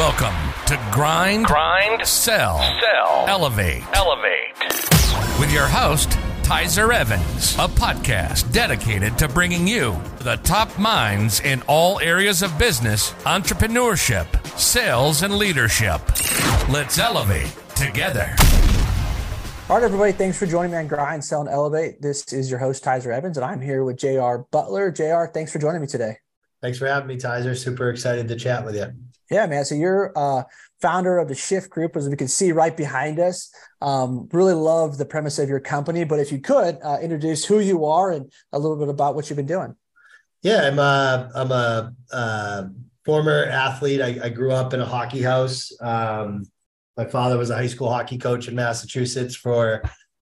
Welcome to Grind, Grind, Sell, Sell, Elevate Elevate. with your host, Tyzer Evans, a podcast dedicated to bringing you the top minds in all areas of business, entrepreneurship, sales, and leadership. Let's elevate together. All right, everybody, thanks for joining me on Grind, Sell, and Elevate. This is your host, Tyzer Evans, and I'm here with JR Butler. JR, thanks for joining me today. Thanks for having me, Tyzer. Super excited to chat with you. Yeah, man. So you're uh, founder of the Shift Group, as we can see right behind us. Um, really love the premise of your company, but if you could uh, introduce who you are and a little bit about what you've been doing. Yeah, I'm a I'm a uh, former athlete. I, I, grew up in a hockey house. Um, my father was a high school hockey coach in Massachusetts for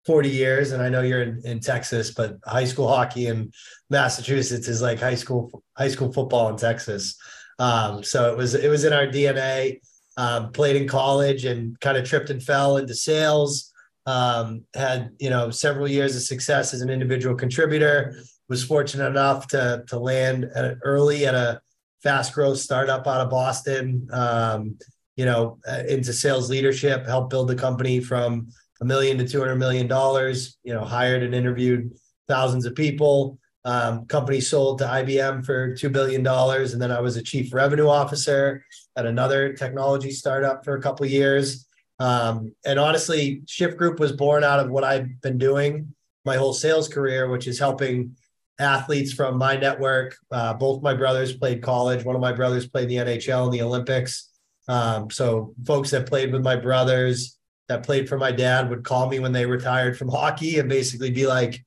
40 years, and I know you're in, in Texas, but high school hockey in Massachusetts is like high school high school football in Texas. Um, so it was it was in our DNA. Um, played in college and kind of tripped and fell into sales. Um, had you know several years of success as an individual contributor. Was fortunate enough to to land at, early at a fast growth startup out of Boston. Um, you know, uh, into sales leadership, helped build the company from a million to two hundred million dollars. You know, hired and interviewed thousands of people. Um, company sold to IBM for $2 billion. And then I was a chief revenue officer at another technology startup for a couple years. Um, and honestly, Shift Group was born out of what I've been doing my whole sales career, which is helping athletes from my network. Uh, both my brothers played college. One of my brothers played the NHL and the Olympics. Um, so folks that played with my brothers, that played for my dad, would call me when they retired from hockey and basically be like,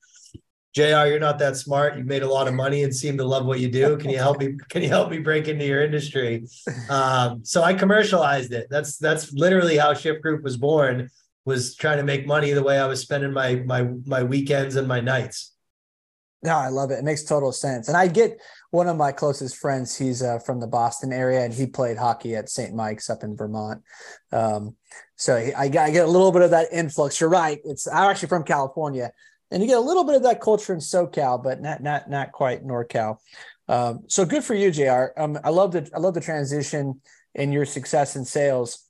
JR, you're not that smart. You've made a lot of money and seem to love what you do. Can you help me? Can you help me break into your industry? Um, so I commercialized it. That's that's literally how Shift Group was born. Was trying to make money the way I was spending my my my weekends and my nights. No, I love it. It makes total sense. And I get one of my closest friends. He's uh, from the Boston area, and he played hockey at St. Mike's up in Vermont. Um, so I, I get a little bit of that influx. You're right. It's I'm actually from California, and you get a little bit of that culture in SoCal, but not not not quite NorCal. Um, so good for you, JR. Um, I love the I love the transition and your success in sales.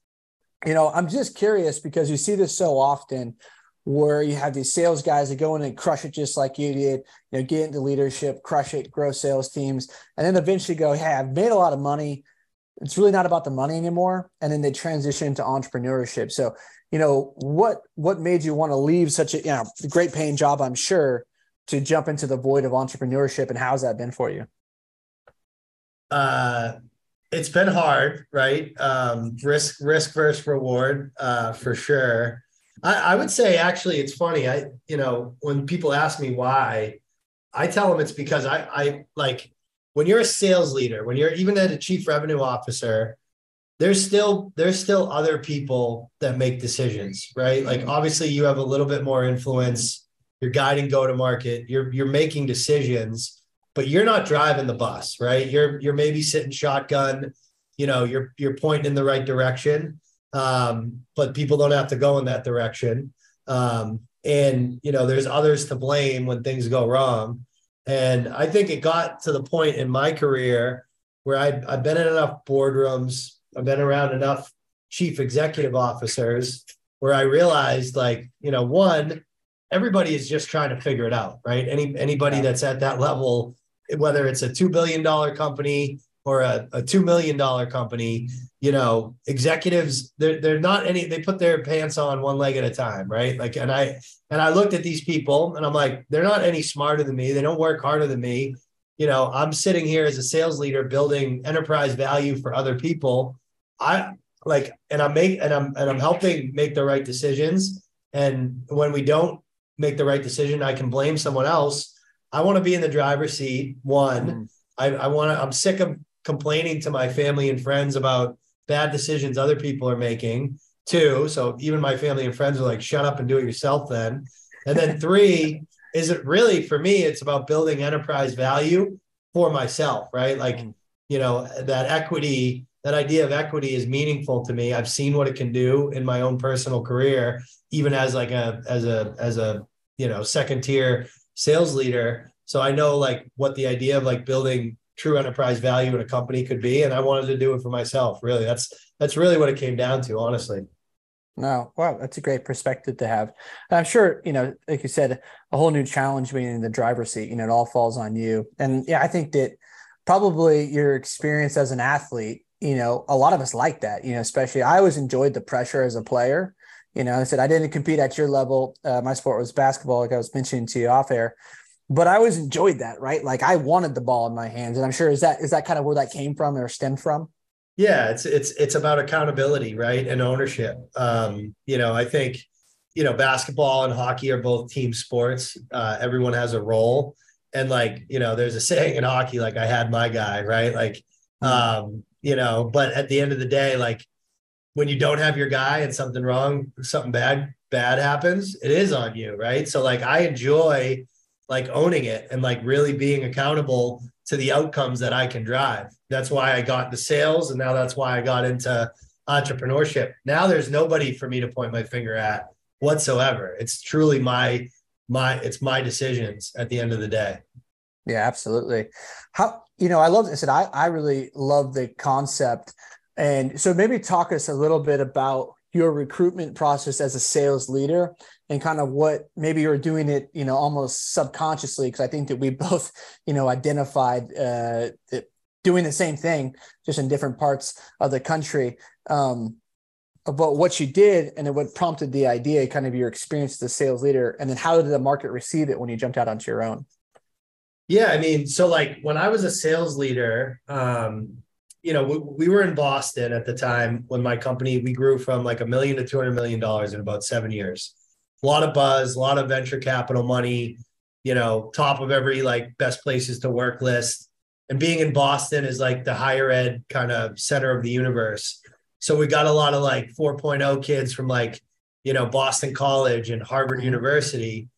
You know, I'm just curious because you see this so often, where you have these sales guys that go in and crush it just like you did. You know, get into leadership, crush it, grow sales teams, and then eventually go, "Hey, I've made a lot of money." It's really not about the money anymore, and then they transition to entrepreneurship. So you know what what made you want to leave such a you know great paying job i'm sure to jump into the void of entrepreneurship and how's that been for you? Uh it's been hard right? Um risk risk versus reward uh for sure. I, I would say actually it's funny i you know when people ask me why i tell them it's because i i like when you're a sales leader when you're even at a chief revenue officer there's still there's still other people that make decisions, right? Like obviously you have a little bit more influence. You're guiding go to market. You're you're making decisions, but you're not driving the bus, right? You're you're maybe sitting shotgun. You know, you're you're pointing in the right direction, um, but people don't have to go in that direction. Um, and you know, there's others to blame when things go wrong. And I think it got to the point in my career where i I've been in enough boardrooms, I've been around enough chief executive officers where I realized like, you know, one, everybody is just trying to figure it out, right? Any anybody that's at that level, whether it's a two billion dollar company or a, a two million dollar company, you know, executives, they're they're not any, they put their pants on one leg at a time, right? Like, and I and I looked at these people and I'm like, they're not any smarter than me, they don't work harder than me. You know, I'm sitting here as a sales leader building enterprise value for other people I like, and I'm make and I'm and I'm helping make the right decisions. And when we don't make the right decision, I can blame someone else. I want to be in the driver's seat. One, mm. I, I want to. I'm sick of complaining to my family and friends about bad decisions other people are making. too. so even my family and friends are like, "Shut up and do it yourself." Then, and then three, is it really for me? It's about building enterprise value for myself, right? Like, mm. you know, that equity that idea of equity is meaningful to me. I've seen what it can do in my own personal career, even as like a as a as a you know second tier sales leader. So I know like what the idea of like building true enterprise value in a company could be. And I wanted to do it for myself. Really. That's that's really what it came down to, honestly. No, wow, that's a great perspective to have. And I'm sure, you know, like you said, a whole new challenge being in the driver's seat, you know, it all falls on you. And yeah, I think that probably your experience as an athlete, you know, a lot of us like that, you know, especially I always enjoyed the pressure as a player. You know, I said I didn't compete at your level. Uh, my sport was basketball, like I was mentioning to you off air, but I always enjoyed that, right? Like I wanted the ball in my hands. And I'm sure is that is that kind of where that came from or stemmed from? Yeah, it's it's it's about accountability, right, and ownership. Um, you know, I think you know basketball and hockey are both team sports. Uh, everyone has a role, and like you know, there's a saying in hockey, like I had my guy, right? Like, hmm. um, you know, but at the end of the day, like when you don't have your guy and something wrong, something bad bad happens, it is on you, right? So like I enjoy like owning it and like really being accountable to the outcomes that I can drive. That's why I got the sales and now that's why I got into entrepreneurship. Now there's nobody for me to point my finger at whatsoever. It's truly my my it's my decisions at the end of the day. Yeah, absolutely. How you know, I love I said I I really love the concept. And so maybe talk us a little bit about your recruitment process as a sales leader and kind of what maybe you're doing it you know almost subconsciously because i think that we both you know identified uh, doing the same thing just in different parts of the country um, about what you did and what prompted the idea kind of your experience as a sales leader and then how did the market receive it when you jumped out onto your own? Yeah i mean so like when i was a sales leader um, you know, we, we, were in Boston at the time when my company we grew from like a million to two hundred million dollars in about seven years. A lot of buzz, a lot of venture capital money. You know, top of every like best places to work list. And being in Boston is like the higher ed kind of center of the universe. So we got a lot of like 4.0 kids from like, you know, Boston College and Harvard mm-hmm. University.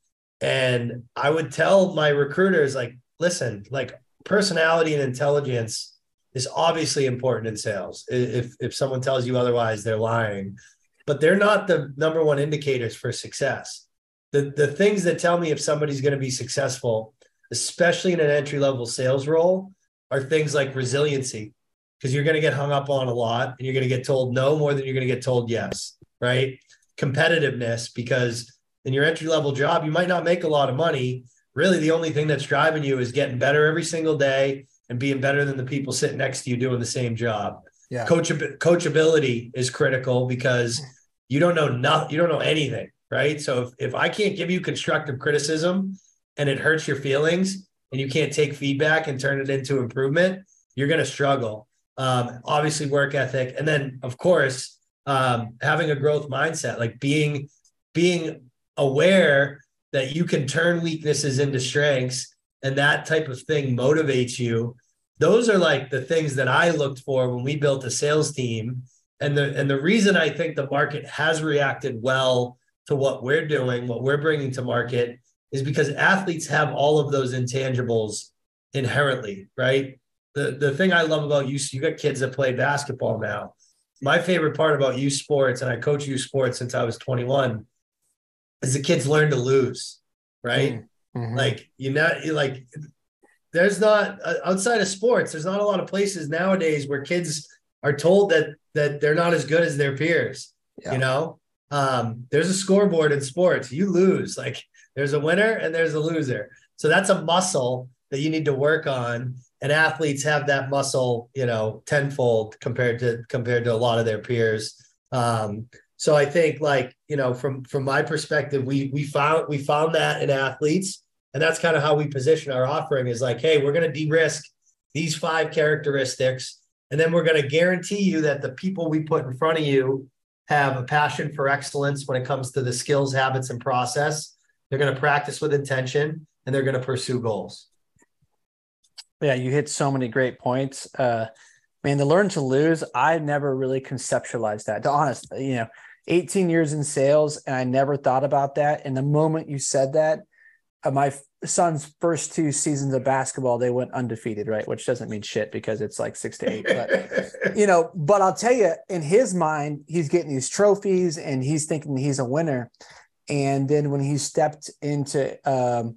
And I would tell my recruiters, like, listen, like personality and intelligence is obviously important in sales. If if someone tells you otherwise, they're lying. But they're not the number one indicators for success. The the things that tell me if somebody's going to be successful, especially in an entry level sales role, are things like resiliency, because you're going to get hung up on a lot, and you're going to get told no more than you're going to get told yes. Right? Competitiveness, because in your entry level job, you might not make a lot of money. Really, the only thing that's driving you is getting better every single day and being better than the people sitting next to you doing the same job. Yeah. Coach coachability is critical because you don't know nothing, you don't know anything, right? So if, if I can't give you constructive criticism and it hurts your feelings and you can't take feedback and turn it into improvement, you're going to struggle. Um, obviously, work ethic, and then of course um, having a growth mindset, like being being aware that you can turn weaknesses into strengths and that type of thing motivates you those are like the things that i looked for when we built a sales team. And the and the reason i think the market has reacted well to what we're doing what we're bringing to market is because athletes have all of those intangibles inherently right? The the thing i love about you you got kids that play basketball now. My favorite part about youth sports and i coach youth sports since i was 21 is the kids learn to lose right? Mm. Mm-hmm. Like you know, like there's not uh, outside of sports. There's not a lot of places nowadays where kids are told that that they're not as good as their peers. Yeah. You know, um, there's a scoreboard in sports. You lose. Like there's a winner and there's a loser. So that's a muscle that you need to work on. And athletes have that muscle, you know, tenfold compared to compared to a lot of their peers. Um, so I think like, you know, from from my perspective, we we found we found that in athletes. And that's kind of how we position our offering is like, hey, we're going to de-risk these five characteristics. And then we're going to guarantee you that the people we put in front of you have a passion for excellence when it comes to the skills, habits, and process. They're going to practice with intention and they're going to pursue goals. Yeah, you hit so many great points. Uh, man, to learn to lose, I never really conceptualized that. To honest, you know, 18 years in sales and I never thought about that. And the moment you said that, uh, my son's first two seasons of basketball, they went undefeated, right? Which doesn't mean shit because it's like six to eight. But you know, but I'll tell you, in his mind, he's getting these trophies and he's thinking he's a winner. And then when he stepped into um,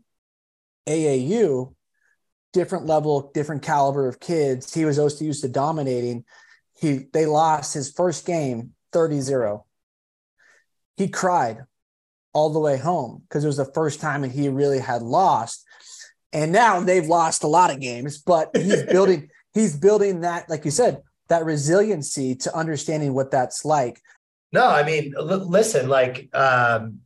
AAU, different level, different caliber of kids. He was used to dominating. He they lost his first game 30-0. He cried all the way home because it was the first time that he really had lost. And now they've lost a lot of games, but he's building he's building that like you said, that resiliency to understanding what that's like. No, I mean, l- listen, like um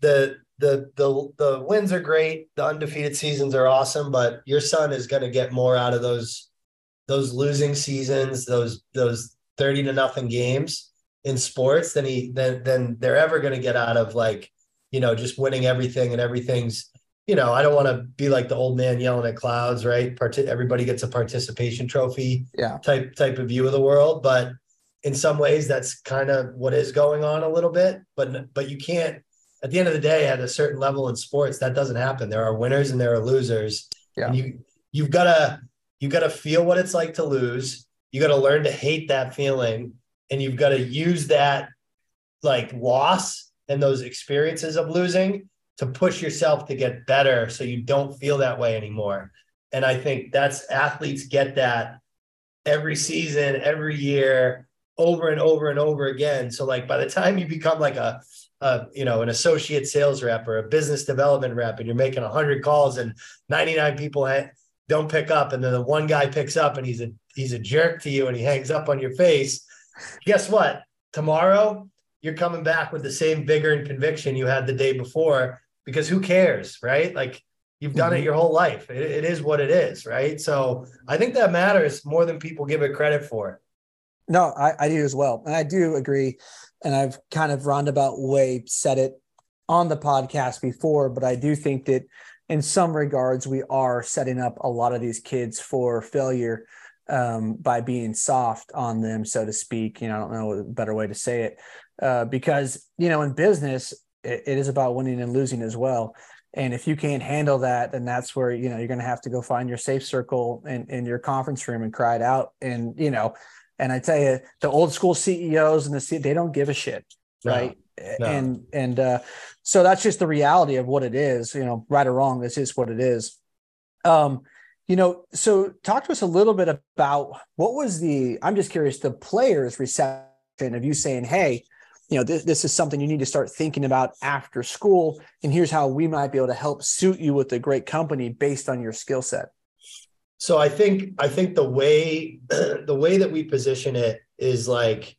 the the the the wins are great, the undefeated seasons are awesome, but your son is going to get more out of those those losing seasons, those those 30 to nothing games in sports than he than than they're ever going to get out of like, you know, just winning everything and everything's you know, I don't want to be like the old man yelling at clouds, right? Part- everybody gets a participation trophy yeah. type type of view of the world, but in some ways that's kind of what is going on a little bit, but but you can't at the end of the day, at a certain level in sports, that doesn't happen. There are winners and there are losers. Yeah. And you you've gotta you've gotta feel what it's like to lose. You gotta learn to hate that feeling, and you've got to use that like loss and those experiences of losing to push yourself to get better so you don't feel that way anymore. And I think that's athletes get that every season, every year, over and over and over again. So like by the time you become like a uh, you know, an associate sales rep or a business development rep, and you're making 100 calls and 99 people don't pick up, and then the one guy picks up and he's a he's a jerk to you and he hangs up on your face. Guess what? Tomorrow you're coming back with the same vigor and conviction you had the day before because who cares, right? Like you've done mm-hmm. it your whole life. It, it is what it is, right? So I think that matters more than people give it credit for. No, I, I do as well, and I do agree and I've kind of roundabout way said it on the podcast before, but I do think that in some regards we are setting up a lot of these kids for failure um, by being soft on them, so to speak. You know, I don't know a better way to say it uh, because you know in business it, it is about winning and losing as well. And if you can't handle that, then that's where you know you're going to have to go find your safe circle in, in your conference room and cry it out. And you know, and I tell you, the old school CEOs and the C- they don't give a shit, right? No, no. And and uh, so that's just the reality of what it is. You know, right or wrong, this is what it is. Um, you know, so talk to us a little bit about what was the. I'm just curious, the players' reception of you saying, "Hey, you know, this, this is something you need to start thinking about after school, and here's how we might be able to help suit you with a great company based on your skill set." So I think I think the way the way that we position it is like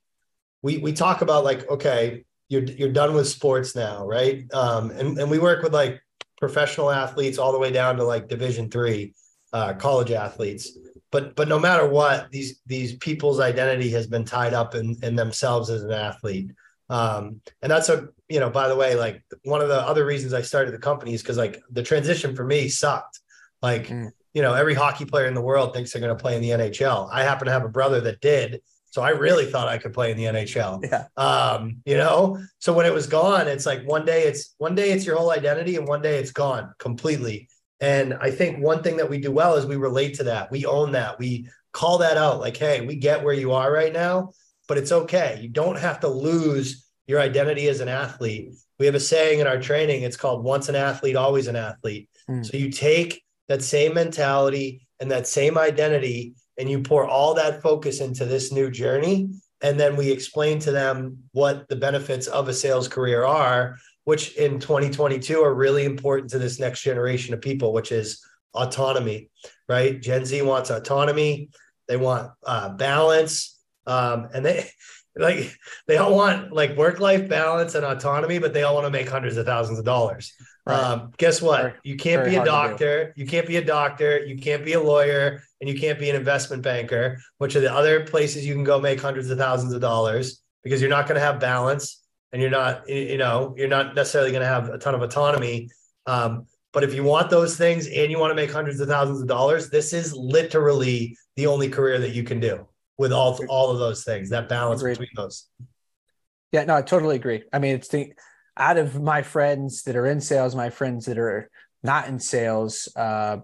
we we talk about like okay you're you're done with sports now right um, and and we work with like professional athletes all the way down to like Division three uh, college athletes but but no matter what these these people's identity has been tied up in in themselves as an athlete um, and that's a you know by the way like one of the other reasons I started the company is because like the transition for me sucked like mm you know, every hockey player in the world thinks they're going to play in the NHL. I happen to have a brother that did. So I really thought I could play in the NHL. Yeah. Um, you know, so when it was gone, it's like one day it's one day it's your whole identity and one day it's gone completely. And I think one thing that we do well is we relate to that. We own that. We call that out like, hey, we get where you are right now, but it's okay. You don't have to lose your identity as an athlete. We have a saying in our training, it's called once an athlete, always an athlete. Mm. So you take that same mentality and that same identity and you pour all that focus into this new journey and then we explain to them what the benefits of a sales career are which in 2022 are really important to this next generation of people which is autonomy right gen z wants autonomy they want uh, balance um, and they like they all want like work life balance and autonomy but they all want to make hundreds of thousands of dollars Right. Um, guess what? Very, you can't be a doctor. You can't be a doctor. You can't be a lawyer, and you can't be an investment banker, which are the other places you can go make hundreds of thousands of dollars because you're not going to have balance, and you're not, you know, you're not necessarily going to have a ton of autonomy. Um, but if you want those things and you want to make hundreds of thousands of dollars, this is literally the only career that you can do with all all of those things. That balance Agreed. between those. Yeah, no, I totally agree. I mean, it's the out of my friends that are in sales, my friends that are not in sales, uh,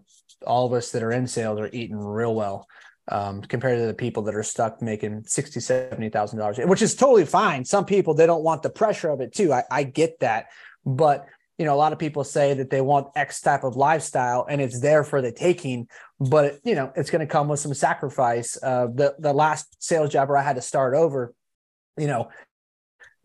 all of us that are in sales are eating real well um, compared to the people that are stuck making sixty, seventy thousand dollars, which is totally fine. Some people they don't want the pressure of it too. I, I get that, but you know, a lot of people say that they want X type of lifestyle and it's there for the taking but you know it's going to come with some sacrifice. Uh, the the last sales job where I had to start over, you know,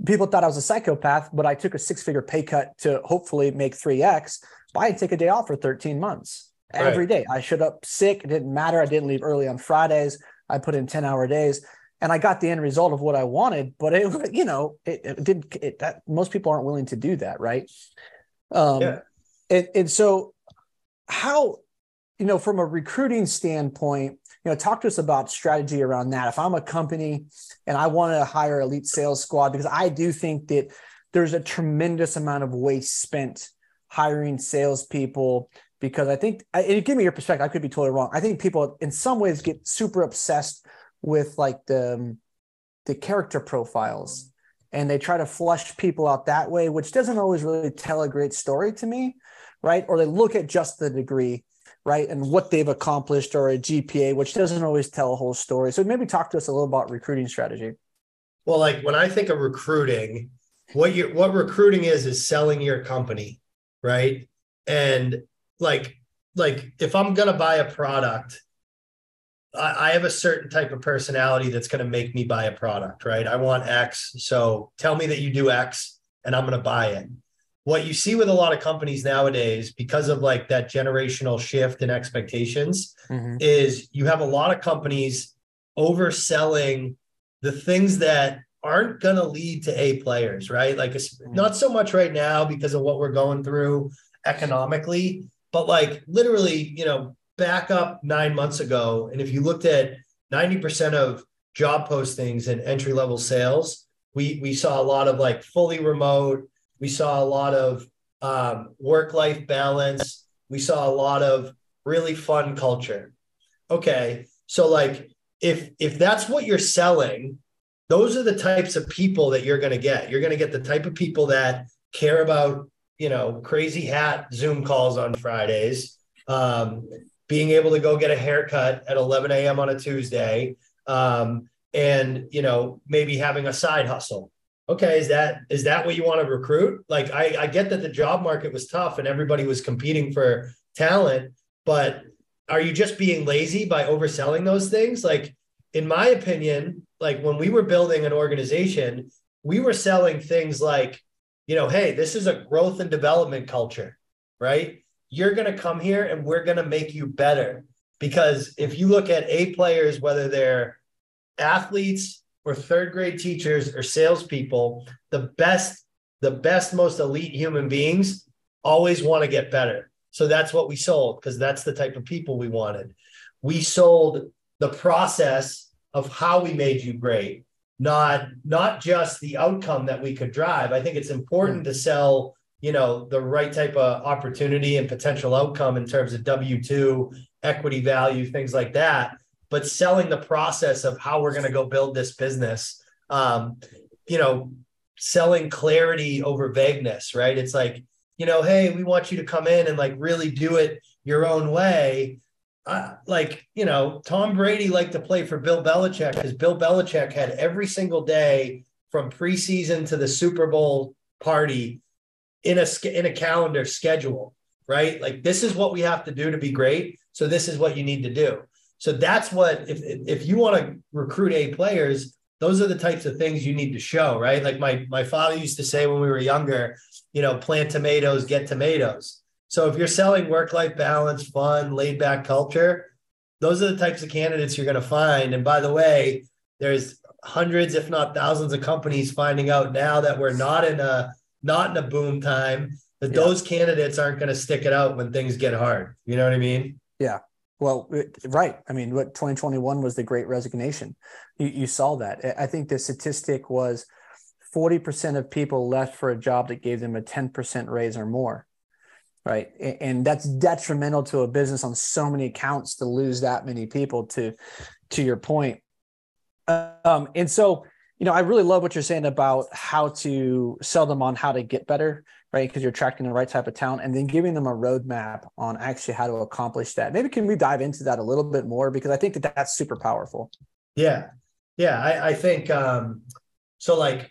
people thought I was a psychopath, but I took a six figure pay cut to hopefully make three x. But I take a day off for 13 months every right. day. I showed up sick. It didn't matter. I didn't leave early on Fridays. I put in 10 hour days and I got the end result of what I wanted, but it, you know, it, it didn't, it, that most people aren't willing to do that. Right. Um, yeah. and, and so how, you know, from a recruiting standpoint, you know, talk to us about strategy around that. If I'm a company and I want to hire elite sales squad, because I do think that there's a tremendous amount of waste spent hiring salespeople because I think, and give me your perspective. I could be totally wrong. I think people, in some ways, get super obsessed with like the um, the character profiles, and they try to flush people out that way, which doesn't always really tell a great story to me, right? Or they look at just the degree, right, and what they've accomplished, or a GPA, which doesn't always tell a whole story. So maybe talk to us a little about recruiting strategy. Well, like when I think of recruiting, what you what recruiting is is selling your company, right? And like like if I'm gonna buy a product, I, I have a certain type of personality that's gonna make me buy a product, right? I want X, so tell me that you do X, and I'm gonna buy it. What you see with a lot of companies nowadays, because of like that generational shift in expectations, mm-hmm. is you have a lot of companies overselling the things that aren't going to lead to A players, right? Like, mm-hmm. not so much right now because of what we're going through economically, but like literally, you know, back up nine months ago, and if you looked at 90% of job postings and entry level sales, we we saw a lot of like fully remote. We saw a lot of um, work life balance. We saw a lot of really fun culture. Okay, so like if if that's what you're selling, those are the types of people that you're going to get. You're going to get the type of people that care about you know, crazy hat Zoom calls on Fridays, um, being able to go get a haircut at 11 a.m. on a Tuesday, um, and you know, maybe having a side hustle. Okay, is that is that what you want to recruit? Like, I, I get that the job market was tough and everybody was competing for talent, but are you just being lazy by overselling those things? Like, in my opinion, like when we were building an organization, we were selling things like you know, hey, this is a growth and development culture, right? You're going to come here and we're going to make you better. Because if you look at A players, whether they're athletes or third grade teachers or salespeople, the best, the best, most elite human beings always want to get better. So that's what we sold because that's the type of people we wanted. We sold the process of how we made you great not not just the outcome that we could drive. I think it's important to sell, you know, the right type of opportunity and potential outcome in terms of W two equity value, things like that. But selling the process of how we're going to go build this business, um, you know, selling clarity over vagueness, right? It's like, you know, hey, we want you to come in and like really do it your own way uh, like you know, Tom Brady liked to play for Bill Belichick because Bill Belichick had every single day from preseason to the Super Bowl party in a in a calendar schedule, right? Like this is what we have to do to be great. So this is what you need to do. So that's what if if you want to recruit A players, those are the types of things you need to show, right? Like my my father used to say when we were younger, you know, plant tomatoes, get tomatoes. So if you're selling work life balance, fun, laid back culture, those are the types of candidates you're going to find. And by the way, there's hundreds, if not thousands, of companies finding out now that we're not in a not in a boom time that yeah. those candidates aren't going to stick it out when things get hard. You know what I mean? Yeah. Well, right. I mean, what 2021 was the great resignation. You, you saw that. I think the statistic was 40% of people left for a job that gave them a 10% raise or more right? And that's detrimental to a business on so many accounts to lose that many people to to your point. Um, and so you know i really love what you're saying about how to sell them on how to get better right? Because you're attracting the right type of talent and then giving them a roadmap on actually how to accomplish that. Maybe can we dive into that a little bit more? Because i think that that's super powerful. Yeah. Yeah i, I think um so like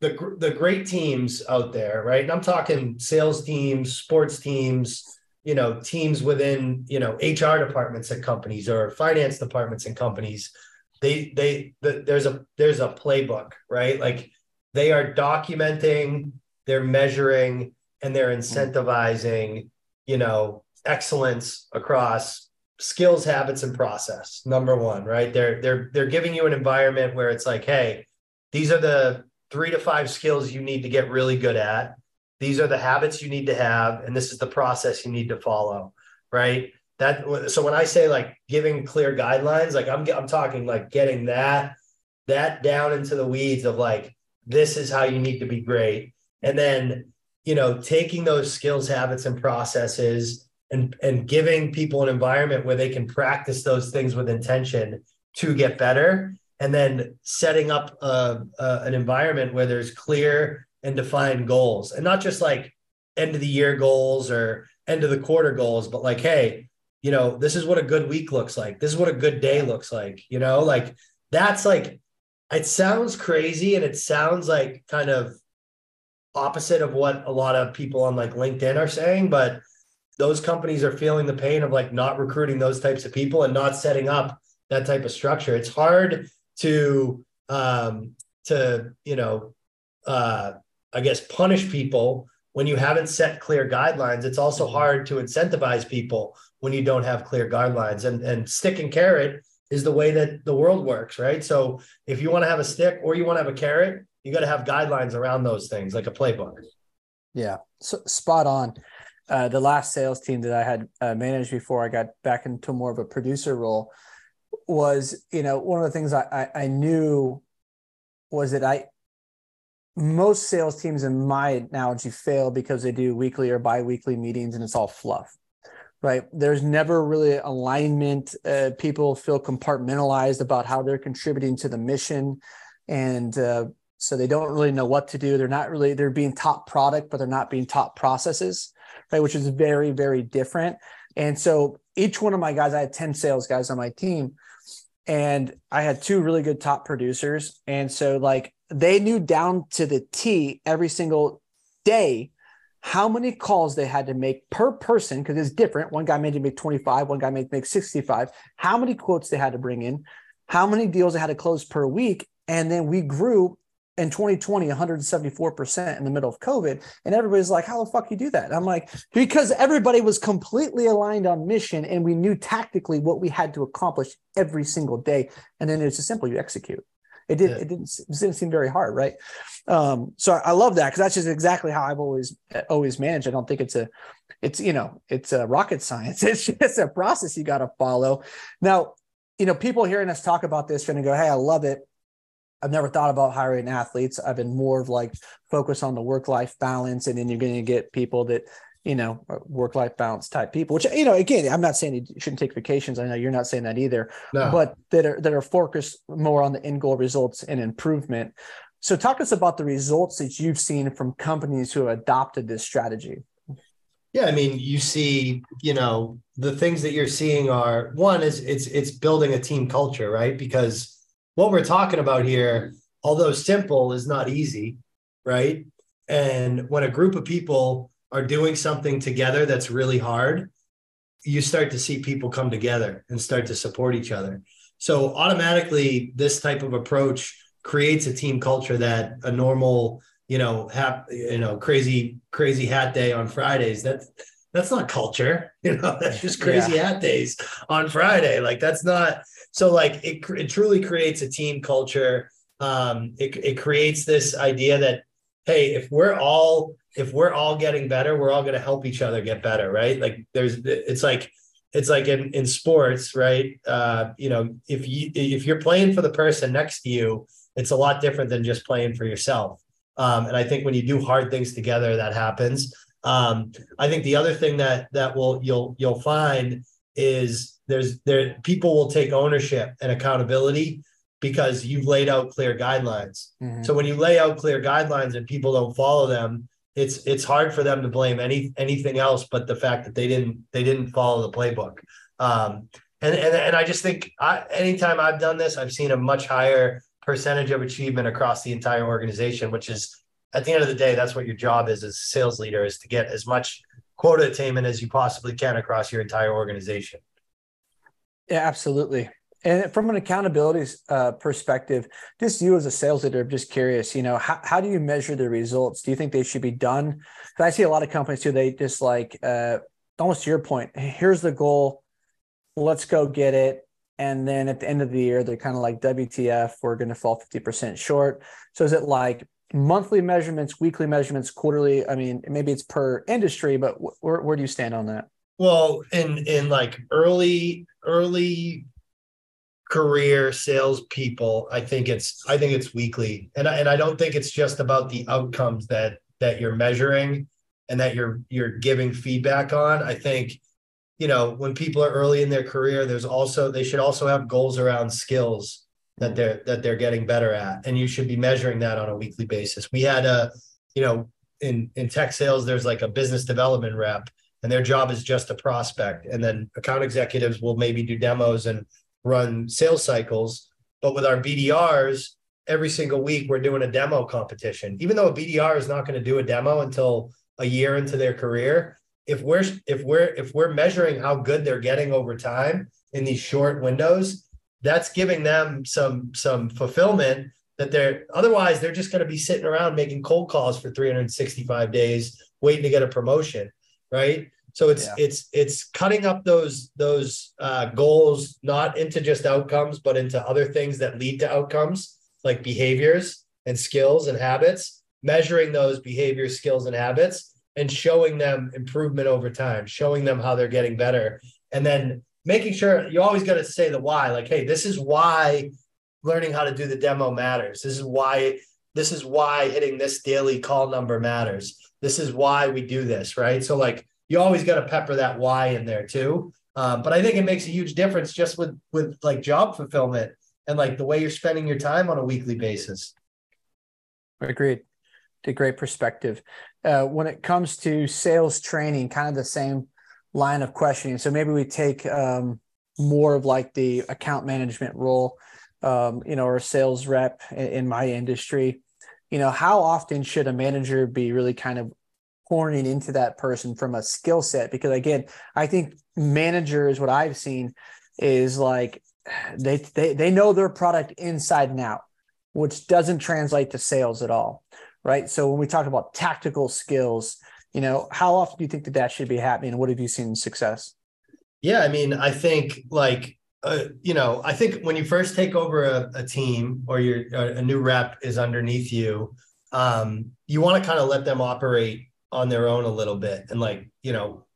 the the great teams out there, right? And I'm talking sales teams, sports teams, you know teams within you know hr departments at companies or finance departments and companies. They they the, there's a there's a playbook right? Like they are documenting they're measuring and they're mm-hmm. incentivizing you know excellence across skills habits and process number one right? They're they're they're giving you an environment where it's like hey these are the three to five skills you need to get really good at. These are the habits you need to have and this is the process you need to follow right? That so when i say like giving clear guidelines like i'm i'm talking like getting that that down into the weeds of like this is how you need to be great. And then you know taking those skills habits and processes and and giving people an environment where they can practice those things with intention to get better and then setting up a, an environment where there's clear and defined goals and not just like end of the year goals or end of the quarter goals but like hey you know this is what a good week looks like. This is what a good day looks like you know like that's like it sounds crazy and it sounds like kind of opposite of what a lot of people on like linkedin are saying but those companies are feeling the pain of like not recruiting those types of people and not setting up that type of structure. It's hard to um to you know uh I guess, punish people when you haven't set clear guidelines. It's also mm-hmm. hard to incentivize people when you don't have clear guidelines. And and stick and carrot is the way that the world works, right? So if you want to have a stick or you want to have a carrot, you got to have guidelines around those things, like a playbook. Yeah, so, spot on. Uh, the last sales team that I had uh, managed before I got back into more of a producer role was, you know, one of the things I, I, I knew was that I most sales teams in my analogy fail because they do weekly or bi-weekly meetings and it's all fluff right? There's never really alignment. Uh, people feel compartmentalized about how they're contributing to the mission and uh, so they don't really know what to do. They're not really they're being taught product but they're not being taught processes right? Which is very very different and so each one of my guys i had 10 sales guys on my team and i had two really good top producers and so like they knew down to the T every single day how many calls they had to make per person because it's different. One guy made to make 25, one guy made make 65, how many quotes they had to bring in, how many deals they had to close per week. And then we grew in 2020 174% in the middle of COVID. And everybody's like, how the fuck you do that? I'm like, because everybody was completely aligned on mission and we knew tactically what we had to accomplish every single day. And then it's just simple, you execute. It did. Yeah. It didn't. It didn't seem very hard, right? Um, so I love that because that's just exactly how I've always always managed. I don't think it's a, it's you know, it's a rocket science. It's just a process you got to follow. Now, you know, people hearing us talk about this going to go, "Hey, I love it." I've never thought about hiring athletes. I've been more of like focus on the work life balance, and then you're going to get people that you know, uh, work life balance type people, which, you know, again, I'm not saying you shouldn't take vacations. I know you're not saying that either, no. but that are, that are focused more on the end goal results and improvement. So talk to us about the results that you've seen from companies who have adopted this strategy. Yeah, I mean, you see, you know, the things that you're seeing are one is it's it's building a team culture, right? Because what we're talking about here, although simple, is not easy, right? And when a group of people are doing something together that's really hard, you start to see people come together and start to support each other. So automatically, this type of approach creates a team culture that a normal, you know, hap, you know, crazy, crazy hat day on Fridays. That's that's not culture, you know. That's just crazy yeah. hat days on Friday. Like that's not. So like it, it truly creates a team culture. Um, it it creates this idea that hey, if we're all if we're all getting better, we're all going to help each other get better, right? Like there's it's like it's like in in sports, right? Uh, you know, if you if you're playing for the person next to you, it's a lot different than just playing for yourself. Um, and I think when you do hard things together, that happens. Um, I think the other thing that that will you'll you'll find is there's there people will take ownership and accountability because you've laid out clear guidelines. Mm-hmm. So when you lay out clear guidelines and people don't follow them, it's it's hard for them to blame any anything else but the fact that they didn't they didn't follow the playbook. Um, and and and I just think I, anytime I've done this, I've seen a much higher percentage of achievement across the entire organization, which is at the end of the day, that's what your job is as a sales leader is to get as much quota attainment as you possibly can across your entire organization. Yeah, absolutely. And from an accountability uh, perspective, just you as a sales leader, I'm just curious, you know, how, how do you measure the results? Do you think they should be done? Because I see a lot of companies too, they just like, uh, almost to your point, here's the goal, let's go get it. And then at the end of the year, they're kind of like, WTF, we're going to fall 50% short. So is it like monthly measurements, weekly measurements, quarterly? I mean, maybe it's per industry, but where, where do you stand on that? Well, in in like early early career salespeople, I think it's I think it's weekly, and I, and I don't think it's just about the outcomes that that you're measuring and that you're you're giving feedback on. I think you know when people are early in their career, there's also they should also have goals around skills that they're that they're getting better at, and you should be measuring that on a weekly basis. We had a you know in in tech sales, there's like a business development rep and their job is just to prospect. And then account executives will maybe do demos and run sales cycles. But with our BDRs, every single week we're doing a demo competition. Even though a BDR is not going to do a demo until a year into their career, if we're if we're if we're measuring how good they're getting over time in these short windows, that's giving them some some fulfillment that they're otherwise they're just going to be sitting around making cold calls for 365 days waiting to get a promotion right? So it's yeah. it's it's cutting up those those uh, goals not into just outcomes, but into other things that lead to outcomes like behaviors and skills and habits. Measuring those behaviors, skills, and habits, and showing them improvement over time, showing them how they're getting better, and then making sure you always got to say the why. Like, hey, this is why learning how to do the demo matters. This is why this is why hitting this daily call number matters this is why we do this, right? So like you always got to pepper that why in there too. Um, but I think it makes a huge difference just with with like job fulfillment and like the way you're spending your time on a weekly basis. Agreed. Great perspective. Uh, when it comes to sales training, kind of the same line of questioning. So maybe we take um, more of like the account management role, um, you know, or sales rep in, in my industry you know how often should a manager be really kind of pouring into that person from a skill set? Because again i think managers what i've seen is like they, they they know their product inside and out which doesn't translate to sales at all right? So when we talk about tactical skills you know how often do you think that that should be happening? What have you seen success? Yeah i mean i think like uh, you know, I think when you first take over a, a team or your a new rep is underneath you, um, you want to kind of let them operate on their own a little bit and like you know,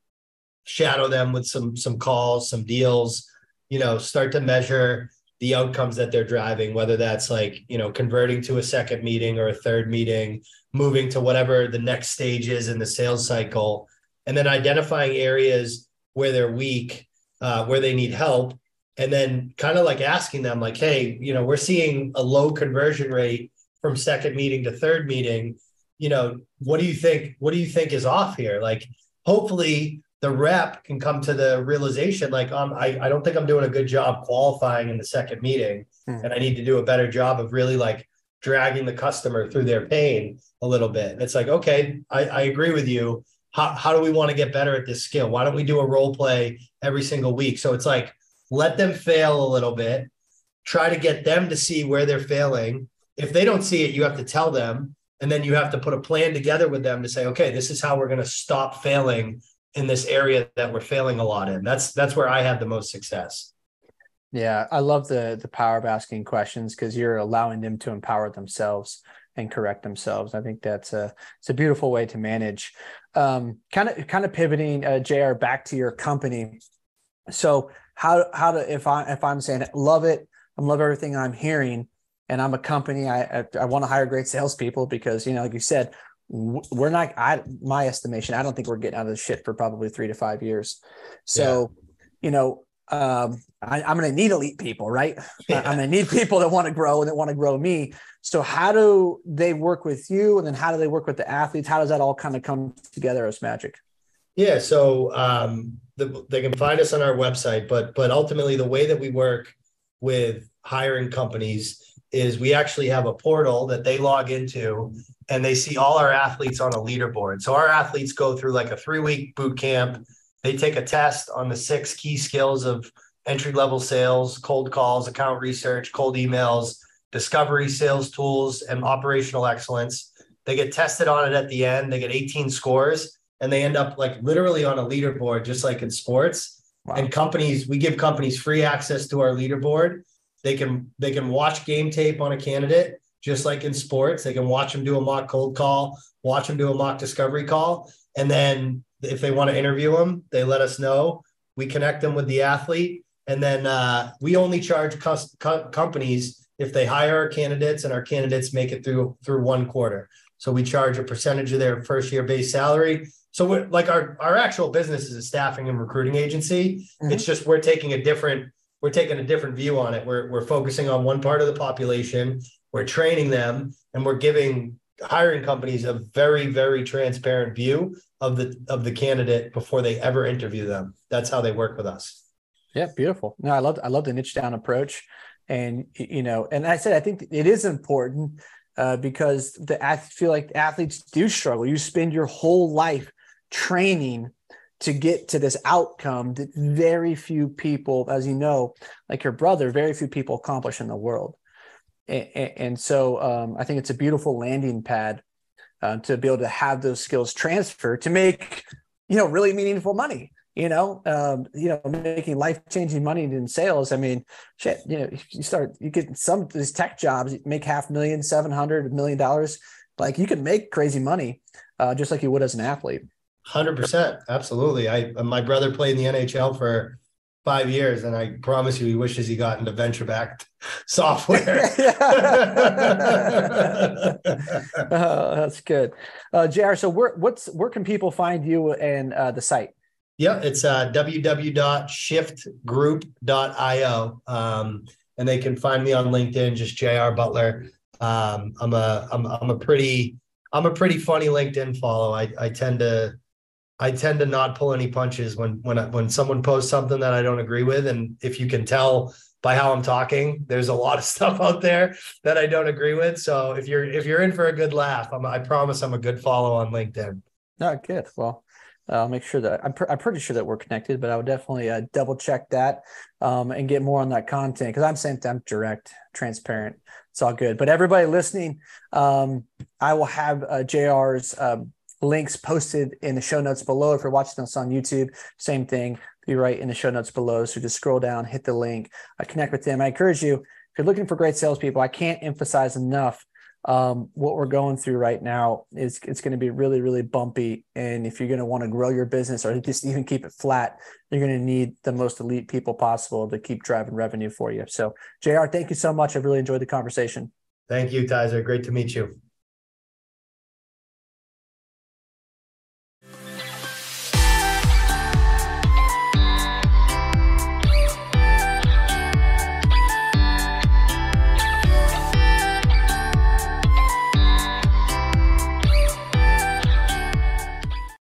shadow them with some some calls, some deals. You know, start to measure the outcomes that they're driving, whether that's like you know converting to a second meeting or a third meeting, moving to whatever the next stage is in the sales cycle, and then identifying areas where they're weak, uh, where they need help and then kind of like asking them like hey you know we're seeing a low conversion rate from second meeting to third meeting. You know what do you think what do you think is off here? Like hopefully the rep can come to the realization like um, I, I don't think i'm doing a good job qualifying in the second meeting hmm. and i need to do a better job of really like dragging the customer through their pain a little bit. And it's like okay i, I agree with you. How, how do we want to get better at this skill? Why don't we do a role play every single week? So it's like let them fail a little bit, try to get them to see where they're failing. If they don't see it, you have to tell them. And then you have to put a plan together with them to say, okay, this is how we're going to stop failing in this area that we're failing a lot in. That's that's where I had the most success. Yeah, I love the the power of asking questions because you're allowing them to empower themselves and correct themselves. I think that's a it's a beautiful way to manage. Um, kind of kind of pivoting, uh, JR. Back to your company. So how how to if I if I'm saying love it, I'm love everything I'm hearing, and I'm a company, I I, I want to hire great salespeople because you know, like you said, we're not. I my estimation, I don't think we're getting out of the shit for probably three to five years. So, yeah. you know, um, I, am going to need elite people, right? Yeah. I'm going to need people that want to grow and that want to grow me. So, how do they work with you, and then how do they work with the athletes? How does that all kind of come together as magic? Yeah, so um, the, they can find us on our website, but but ultimately the way that we work with hiring companies is we actually have a portal that they log into and they see all our athletes on a leaderboard. So our athletes go through like a three week boot camp. They take a test on the six key skills of entry level sales, cold calls, account research, cold emails, discovery sales tools, and operational excellence. They get tested on it at the end. They get 18 scores and they end up like literally on a leaderboard, just like in sports. Wow. And companies, we give companies free access to our leaderboard. They can they can watch game tape on a candidate, just like in sports. They can watch them do a mock cold call, watch them do a mock discovery call, and then if they want to interview them, they let us know. We connect them with the athlete, and then uh, we only charge cus- co- companies if they hire our candidates and our candidates make it through through one quarter. So we charge a percentage of their first year base salary. So we're like our our actual business is a staffing and recruiting agency. Mm-hmm. It's just we're taking a different we're taking a different view on it. We're we're focusing on one part of the population. We're training them, and we're giving hiring companies a very very transparent view of the of the candidate before they ever interview them. That's how they work with us. Yeah, beautiful. No, I love I love the niche down approach, and you know, and I said I think it is important uh, because the I feel like athletes do struggle. You spend your whole life training to get to this outcome that very few people, as you know, like your brother, very few people accomplish in the world. And, and so um, I think it's a beautiful landing pad uh, to be able to have those skills transfer to make, you know, really meaningful money you know, um, you know, making life changing money in sales. I mean, shit, you know, you start, you get some of these tech jobs, make half million, seven hundred million dollars. Like you can make crazy money, uh, just like you would as an athlete. Hundred percent, absolutely. I my brother played in the NHL for five years, and I promise you, he wishes he got into venture backed software. oh, that's good, uh, JR. So where what's where can people find you and uh, the site? Yeah, it's uh, www.shiftgroup.io. Um, and they can find me on LinkedIn, just JR Butler. Um, I'm a I'm I'm a pretty I'm a pretty funny LinkedIn follow. I I tend to I tend to not pull any punches when when when someone posts something that I don't agree with, and if you can tell by how I'm talking, there's a lot of stuff out there that I don't agree with. So if you're if you're in for a good laugh, I'm, I promise I'm a good follow on LinkedIn. No, good. Well, I'll make sure that I'm, pr- I'm pretty sure that we're connected, but I would definitely uh, double check that um, and get more on that content because I'm sent them direct, transparent. It's all good. But everybody listening, um, I will have uh, JR's um, links posted in the show notes below. If you're watching us on YouTube, same thing, be right in the show notes below. So just scroll down, hit the link, uh, connect with them. I encourage you, if you're looking for great salespeople, I can't emphasize enough um, what we're going through right now is it's going to be really, really bumpy. And if you're going to want to grow your business or just even keep it flat, you're going to need the most elite people possible to keep driving revenue for you. So, JR, thank you so much. I really enjoyed the conversation. Thank you, Tyzer. Great to meet you.